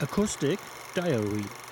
Acoustic Diary.